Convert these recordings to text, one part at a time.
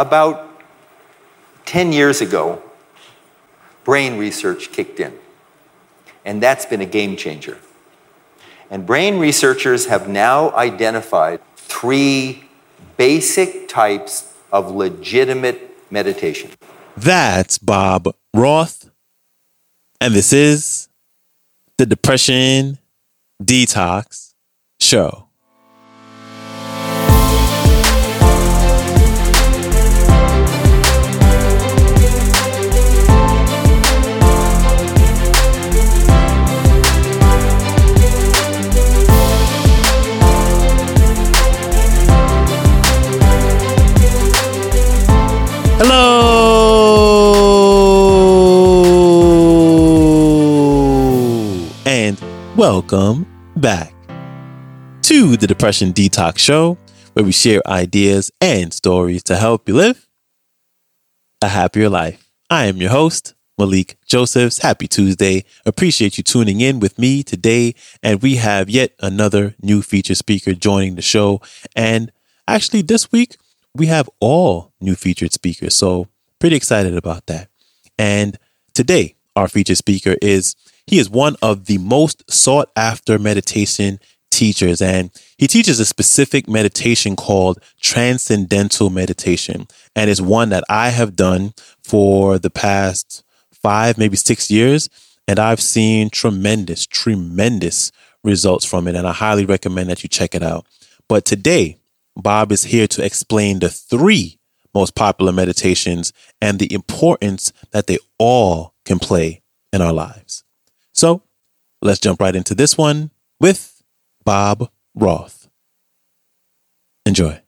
about 10 years ago, brain research kicked in. And that's been a game changer. And brain researchers have now identified three basic types of legitimate meditation. That's Bob Roth. And this is the Depression Detox Show. Welcome back to the Depression Detox Show, where we share ideas and stories to help you live a happier life. I am your host, Malikee Josephs. Happy Tuesday. Appreciate you tuning in with me today. And we have yet another new feature speaker joining the show. And actually, this week, we have all new featured speakers. So, pretty excited about that. And today, our featured speaker is he is one of the most sought after meditation teachers and he teaches a specific meditation called transcendental meditation and it's one that I have done for the past 5 maybe 6 years and I've seen tremendous tremendous results from it and I highly recommend that you check it out. But today Bob is here to explain the three most popular meditations and the importance that they all can play in our lives. Let's jump right into this one with Bob Roth. Enjoy.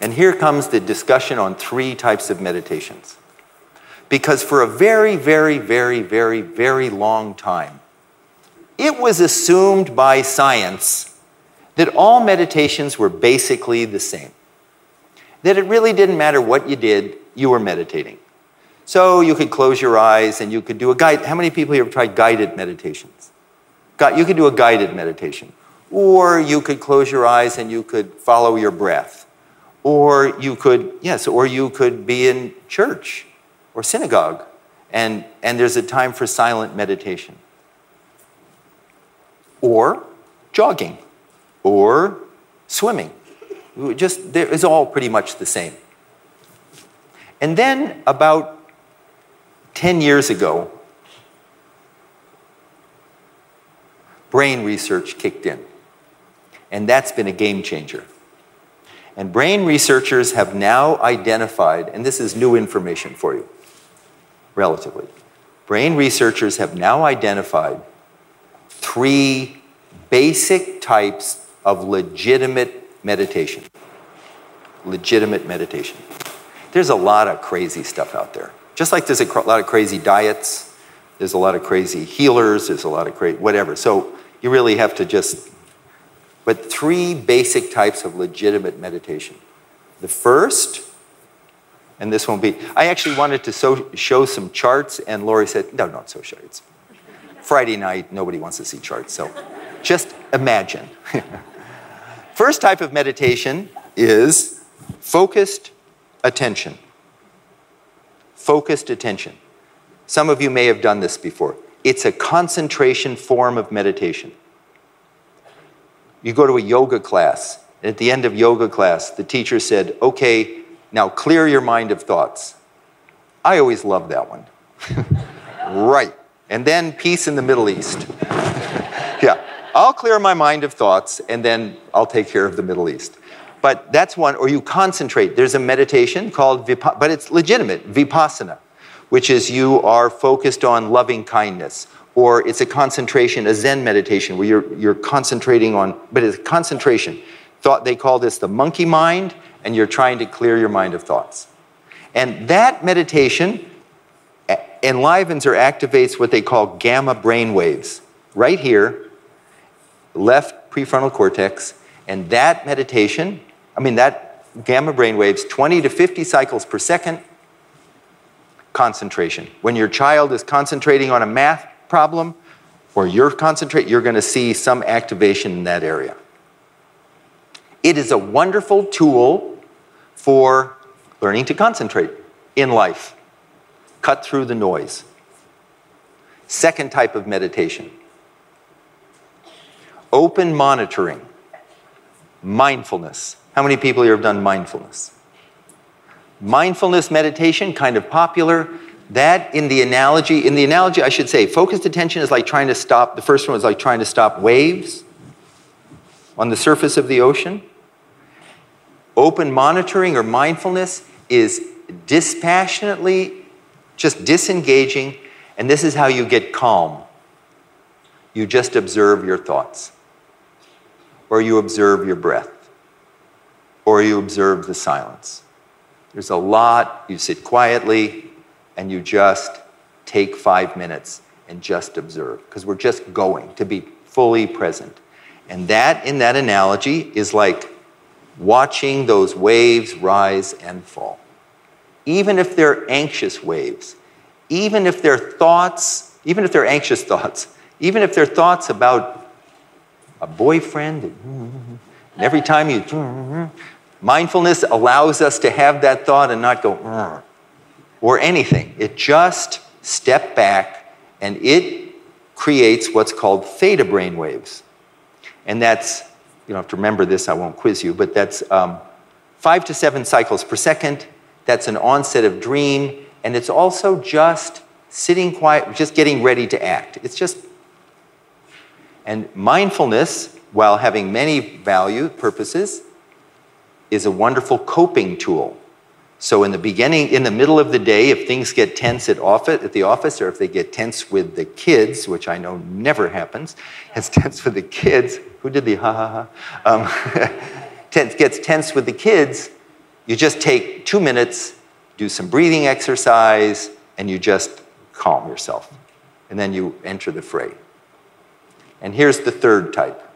And here comes the discussion on three types of meditations. Because for a very, very, very, very, very long time, it was assumed by science that all meditations were basically the same. That it really didn't matter what you did, you were meditating. So you could close your eyes and you could do a guide. How many people here have tried guided meditations? You could do a guided meditation. Or you could close your eyes and you could follow your breath. Or you could, yes, or you could be in church or synagogue and, and there's a time for silent meditation. Or jogging or swimming. Just, it's all pretty much the same. And then about 10 years ago, brain research kicked in. And that's been a game changer. And brain researchers have now identified, and this is new information for you, relatively. Brain researchers have now identified three basic types of legitimate meditation. Legitimate meditation. There's a lot of crazy stuff out there. Just like there's a lot of crazy diets, there's a lot of crazy healers, there's a lot of great whatever. So you really have to just, but three basic types of legitimate meditation. The first, and this won't be, I actually wanted to so, show some charts, and Lori said, no, not so charts. Friday night, nobody wants to see charts, so just imagine. First type of meditation is focused attention. Focused attention. Some of you may have done this before. It's a concentration form of meditation. You go to a yoga class, and at the end of yoga class, the teacher said, Okay, now clear your mind of thoughts. I always love that one. right. And then peace in the Middle East. yeah. I'll clear my mind of thoughts and then I'll take care of the Middle East. But that's one, or you concentrate. There's a meditation called, Vip- but it's legitimate, Vipassana, which is you are focused on loving kindness. Or it's a concentration, a Zen meditation, where you're, you're concentrating on, but it's concentration. Thought they call this the monkey mind, and you're trying to clear your mind of thoughts. And that meditation enlivens or activates what they call gamma brain waves right here left prefrontal cortex, and that meditation, I mean, that gamma brain waves, 20 to 50 cycles per second, concentration. When your child is concentrating on a math problem, or you're concentrate, you're going to see some activation in that area. It is a wonderful tool for learning to concentrate in life, cut through the noise. Second type of meditation open monitoring, mindfulness. How many people here have done mindfulness? Mindfulness meditation, kind of popular. That in the analogy, in the analogy, I should say, focused attention is like trying to stop, the first one was like trying to stop waves on the surface of the ocean. Open monitoring or mindfulness is dispassionately just disengaging, and this is how you get calm. You just observe your thoughts, or you observe your breath, or you observe the silence. There's a lot, you sit quietly, and you just take five minutes and just observe, because we're just going to be fully present. And that, in that analogy, is like watching those waves rise and fall. Even if they're anxious waves, even if they're thoughts, even if they're anxious thoughts, even if they're thoughts about a boyfriend, and every time you, mindfulness allows us to have that thought and not go, or anything. It just step back and it creates what's called theta brain waves. And that's, you don't have to remember this, I won't quiz you, but that's um, five to seven cycles per second. That's an onset of dream. And it's also just sitting quiet, just getting ready to act. It's just, and mindfulness, while having many value purposes, is a wonderful coping tool. So in the beginning, in the middle of the day, if things get tense at, office, at the office, or if they get tense with the kids, which I know never happens, it's tense with the kids. Who did the ha ha ha? Um, tense, gets tense with the kids. You just take two minutes, do some breathing exercise, and you just calm yourself. And then you enter the fray. And here's the third type.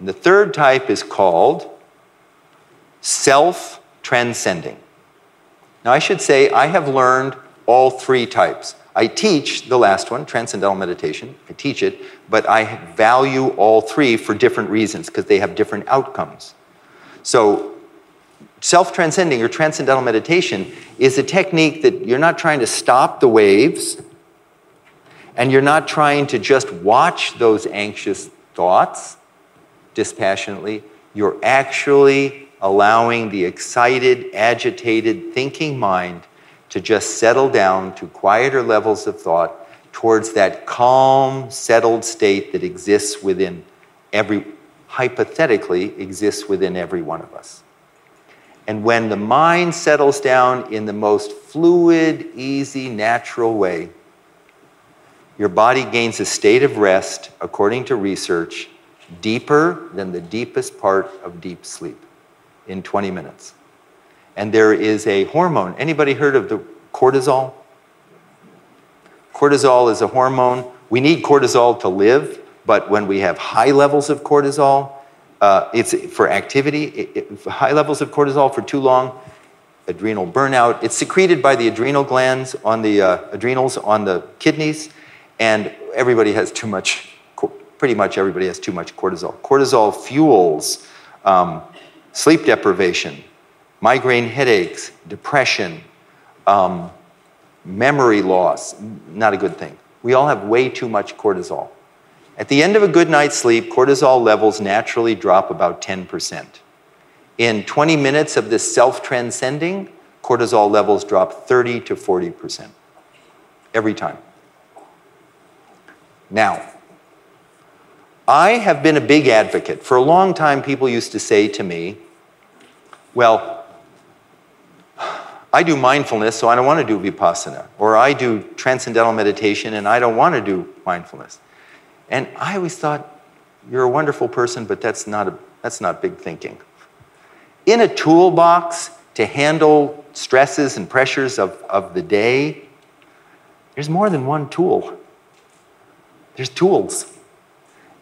And the third type is called self transcending. Now, I should say I have learned all three types. I teach the last one, Transcendental Meditation. I teach it, but I value all three for different reasons because they have different outcomes. So, self transcending or transcendental meditation is a technique that you're not trying to stop the waves and you're not trying to just watch those anxious thoughts dispassionately. You're actually allowing the excited, agitated, thinking mind to just settle down to quieter levels of thought towards that calm, settled state that exists within every, hypothetically, exists within every one of us. And when the mind settles down in the most fluid, easy, natural way, your body gains a state of rest, according to research, deeper than the deepest part of deep sleep in 20 minutes. And there is a hormone. Anybody heard of the cortisol? Cortisol is a hormone. We need cortisol to live, but when we have high levels of cortisol, uh, it's for activity, it, it, high levels of cortisol for too long, adrenal burnout. It's secreted by the adrenal glands on the uh, adrenals on the kidneys, and everybody has too much. Pretty much everybody has too much cortisol. Cortisol fuels um, sleep deprivation, migraine headaches, depression, um, memory loss, not a good thing. We all have way too much cortisol. At the end of a good night's sleep, cortisol levels naturally drop about 10%. In 20 minutes of this self transcending, cortisol levels drop 30 to 40% every time. Now, I have been a big advocate. For a long time, people used to say to me, Well, I do mindfulness, so I don't want to do vipassana. Or I do transcendental meditation, and I don't want to do mindfulness. And I always thought, You're a wonderful person, but that's not, a, that's not big thinking. In a toolbox to handle stresses and pressures of, of the day, there's more than one tool. There's tools.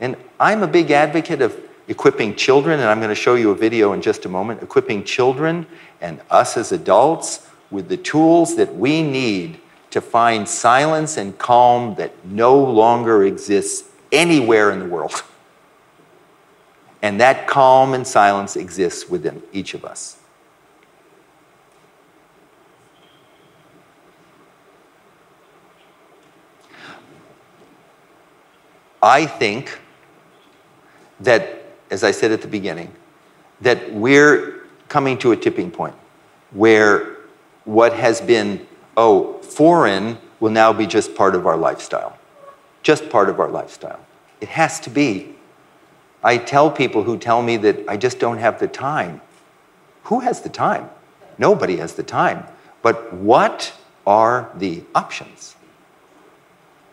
And I'm a big advocate of equipping children, and I'm going to show you a video in just a moment, equipping children and us as adults with the tools that we need to find silence and calm that no longer exists anywhere in the world. And that calm and silence exists within each of us. I think that, as I said at the beginning, that we're coming to a tipping point where what has been, oh, foreign will now be just part of our lifestyle. Just part of our lifestyle. It has to be. I tell people who tell me that I just don't have the time. Who has the time? Nobody has the time. But what are the options?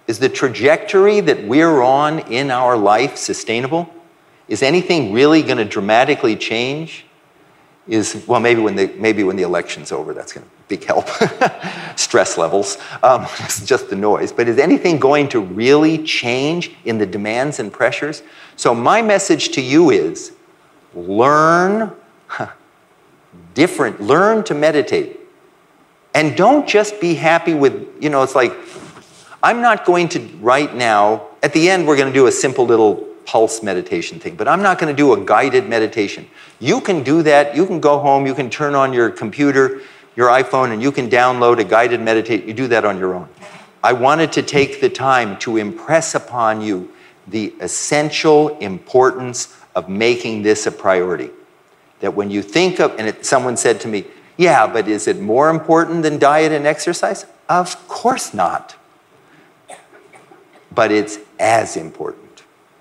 Is the trajectory that we're on in our life sustainable? Is anything really going to dramatically change? Is well, maybe when the maybe when the election's over, that's going to big help. Stress levels, um, it's just the noise. But is anything going to really change in the demands and pressures? So my message to you is, learn different. Learn to meditate, and don't just be happy with you know. It's like I'm not going to right now. At the end, we're going to do a simple little pulse meditation thing, but I'm not going to do a guided meditation. You can do that. You can go home, you can turn on your computer, your iPhone, and you can download a guided meditation. You do that on your own. I wanted to take the time to impress upon you the essential importance of making this a priority. That when you think of, and it, someone said to me, yeah, but is it more important than diet and exercise? Of course not. But it's as important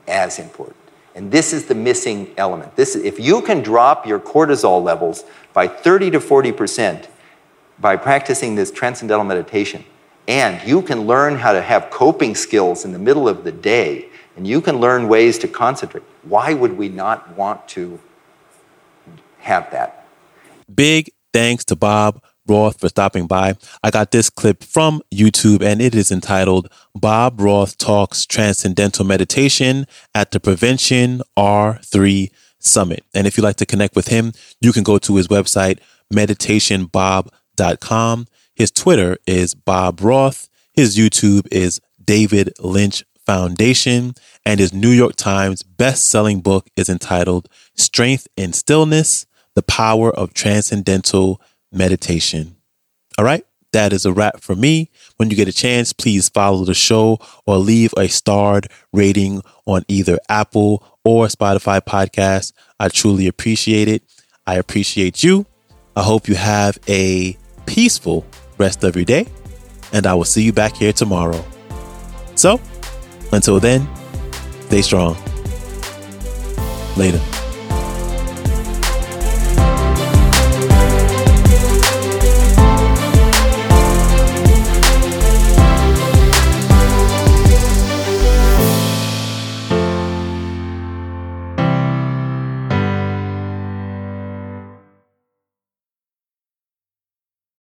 as important. And this is the missing element. This, if you can drop your cortisol levels by 30 to 40% by practicing this transcendental meditation, and you can learn how to have coping skills in the middle of the day, and you can learn ways to concentrate, why would we not want to have that? Big thanks to Bob Roth for stopping by. I got this clip from YouTube and it is entitled Bob Roth Talks Transcendental Meditation at the Prevention R3 Summit. And if you'd like to connect with him, you can go to his website, meditationbob.com. His Twitter is Bob Roth. His YouTube is David Lynch Foundation. And his New York Times best-selling book is entitled Strength in Stillness, The Power of Transcendental meditation. All right. That is a wrap for me. When you get a chance, please follow the show or leave a starred rating on either Apple or Spotify podcast. I truly appreciate it. I appreciate you. I hope you have a peaceful rest of your day, and I will see you back here tomorrow. So, until then, stay strong. Later.